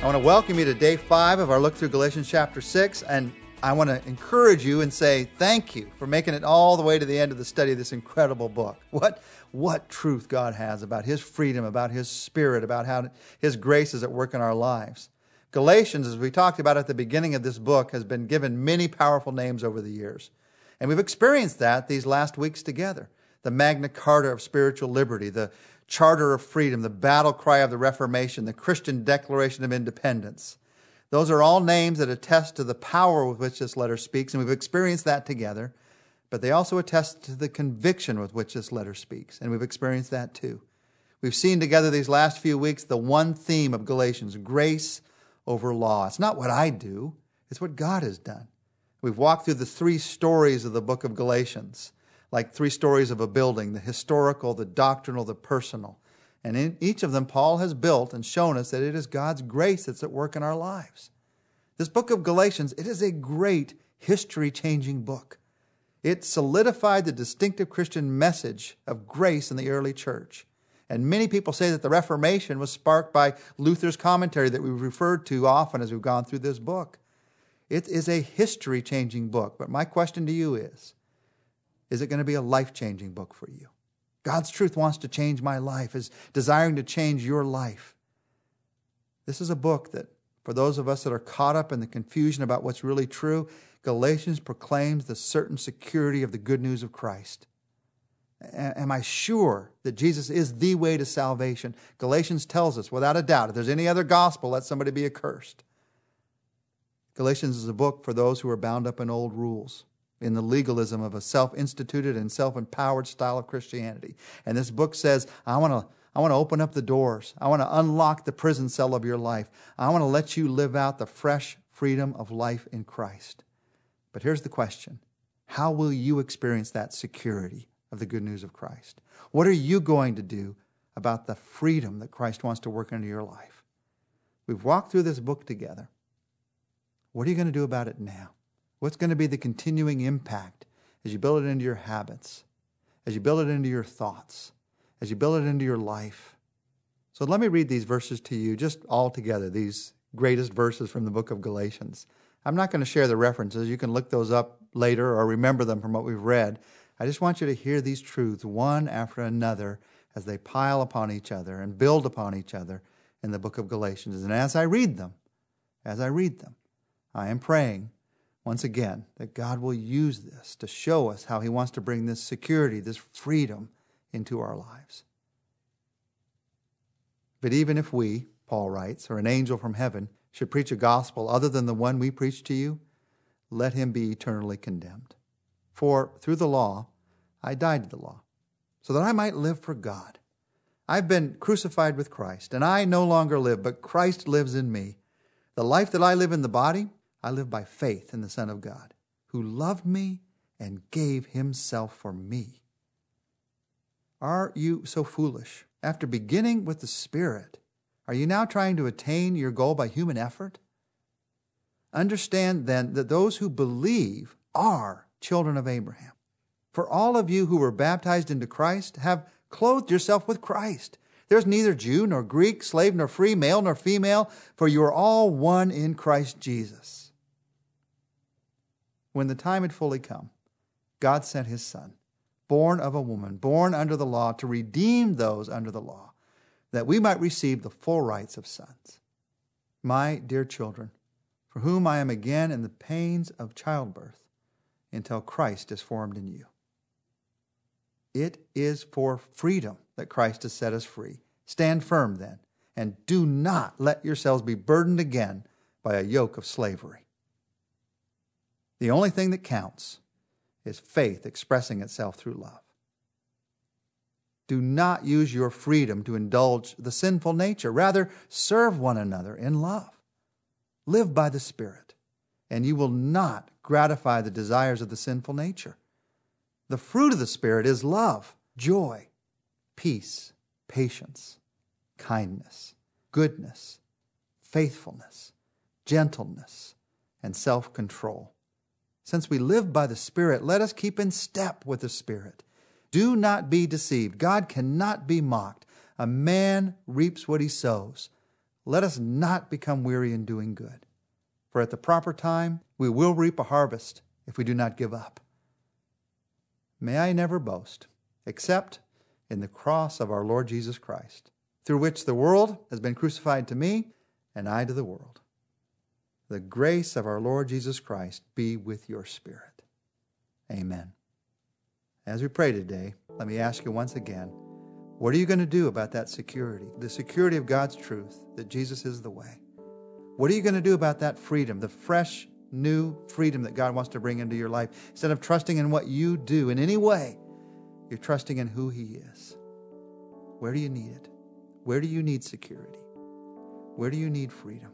I want to welcome you to day five of our look through Galatians chapter 6. And I want to encourage you and say thank you for making it all the way to the end of the study of this incredible book. What, what truth God has about His freedom, about His Spirit, about how His grace is at work in our lives. Galatians, as we talked about at the beginning of this book, has been given many powerful names over the years. And we've experienced that these last weeks together. The Magna Carta of spiritual liberty, the Charter of Freedom, the battle cry of the Reformation, the Christian Declaration of Independence. Those are all names that attest to the power with which this letter speaks, and we've experienced that together. But they also attest to the conviction with which this letter speaks, and we've experienced that too. We've seen together these last few weeks the one theme of Galatians grace over law. It's not what I do, it's what God has done. We've walked through the three stories of the book of Galatians like three stories of a building the historical, the doctrinal, the personal. And in each of them, Paul has built and shown us that it is God's grace that's at work in our lives. This book of Galatians, it is a great history changing book. It solidified the distinctive Christian message of grace in the early church. And many people say that the Reformation was sparked by Luther's commentary that we've referred to often as we've gone through this book. It is a history changing book. But my question to you is is it going to be a life changing book for you? God's truth wants to change my life, is desiring to change your life. This is a book that, for those of us that are caught up in the confusion about what's really true, Galatians proclaims the certain security of the good news of Christ. Am I sure that Jesus is the way to salvation? Galatians tells us, without a doubt, if there's any other gospel, let somebody be accursed. Galatians is a book for those who are bound up in old rules in the legalism of a self instituted and self empowered style of Christianity. And this book says, I want to. I want to open up the doors. I want to unlock the prison cell of your life. I want to let you live out the fresh freedom of life in Christ. But here's the question How will you experience that security of the good news of Christ? What are you going to do about the freedom that Christ wants to work into your life? We've walked through this book together. What are you going to do about it now? What's going to be the continuing impact as you build it into your habits, as you build it into your thoughts, as you build it into your life? So let me read these verses to you just all together, these greatest verses from the book of Galatians. I'm not going to share the references. You can look those up later or remember them from what we've read. I just want you to hear these truths one after another as they pile upon each other and build upon each other in the book of Galatians. And as I read them, as I read them, I am praying once again, that God will use this to show us how He wants to bring this security, this freedom into our lives. But even if we, Paul writes, or an angel from heaven should preach a gospel other than the one we preach to you, let him be eternally condemned. For through the law, I died to the law, so that I might live for God. I've been crucified with Christ, and I no longer live, but Christ lives in me. The life that I live in the body, I live by faith in the Son of God, who loved me and gave himself for me. Are you so foolish? After beginning with the Spirit, are you now trying to attain your goal by human effort? Understand then that those who believe are children of Abraham. For all of you who were baptized into Christ have clothed yourself with Christ. There's neither Jew nor Greek, slave nor free, male nor female, for you are all one in Christ Jesus. When the time had fully come, God sent his Son, born of a woman, born under the law, to redeem those under the law, that we might receive the full rights of sons. My dear children, for whom I am again in the pains of childbirth until Christ is formed in you. It is for freedom that Christ has set us free. Stand firm then, and do not let yourselves be burdened again by a yoke of slavery. The only thing that counts is faith expressing itself through love. Do not use your freedom to indulge the sinful nature. Rather, serve one another in love. Live by the Spirit, and you will not gratify the desires of the sinful nature. The fruit of the Spirit is love, joy, peace, patience, kindness, goodness, faithfulness, gentleness, and self control. Since we live by the Spirit, let us keep in step with the Spirit. Do not be deceived. God cannot be mocked. A man reaps what he sows. let us not become weary in doing good. For at the proper time, we will reap a harvest if we do not give up. May I never boast, except in the cross of our Lord Jesus Christ, through which the world has been crucified to me and I to the world. The grace of our Lord Jesus Christ be with your spirit. Amen. As we pray today, let me ask you once again what are you going to do about that security? The security of God's truth that Jesus is the way. What are you going to do about that freedom, the fresh, new freedom that God wants to bring into your life? Instead of trusting in what you do in any way, you're trusting in who He is. Where do you need it? Where do you need security? Where do you need freedom?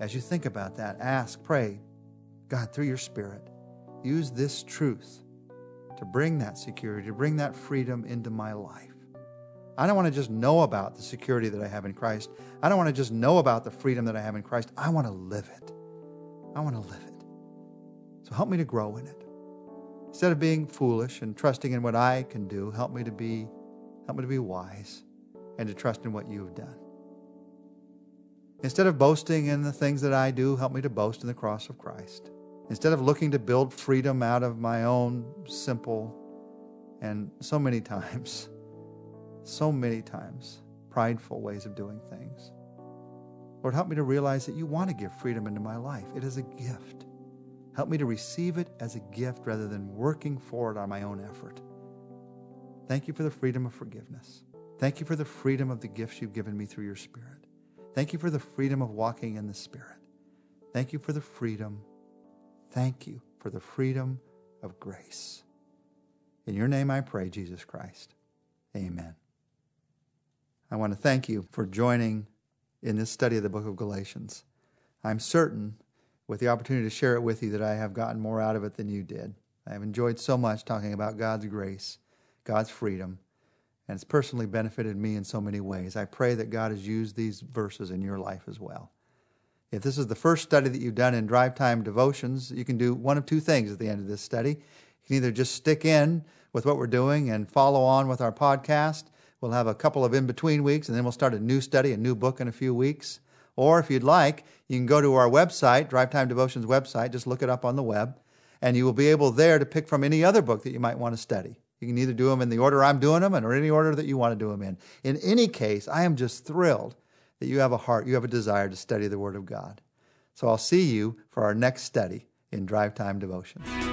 As you think about that, ask, pray, God, through your Spirit, use this truth to bring that security, to bring that freedom into my life. I don't want to just know about the security that I have in Christ. I don't want to just know about the freedom that I have in Christ. I want to live it. I want to live it. So help me to grow in it. Instead of being foolish and trusting in what I can do, help me to be help me to be wise and to trust in what you have done. Instead of boasting in the things that I do, help me to boast in the cross of Christ. Instead of looking to build freedom out of my own simple and so many times, so many times, prideful ways of doing things. Lord, help me to realize that you want to give freedom into my life. It is a gift. Help me to receive it as a gift rather than working for it on my own effort. Thank you for the freedom of forgiveness. Thank you for the freedom of the gifts you've given me through your Spirit. Thank you for the freedom of walking in the Spirit. Thank you for the freedom. Thank you for the freedom of grace. In your name I pray, Jesus Christ. Amen. I want to thank you for joining in this study of the book of Galatians. I'm certain, with the opportunity to share it with you, that I have gotten more out of it than you did. I have enjoyed so much talking about God's grace, God's freedom, and it's personally benefited me in so many ways. I pray that God has used these verses in your life as well. If this is the first study that you've done in Drive Time Devotions, you can do one of two things at the end of this study. You can either just stick in with what we're doing and follow on with our podcast. We'll have a couple of in between weeks, and then we'll start a new study, a new book in a few weeks. Or if you'd like, you can go to our website, Drive Time Devotions website, just look it up on the web, and you will be able there to pick from any other book that you might want to study. You can either do them in the order I'm doing them or any order that you want to do them in. In any case, I am just thrilled that you have a heart, you have a desire to study the Word of God. So I'll see you for our next study in Drive Time Devotions.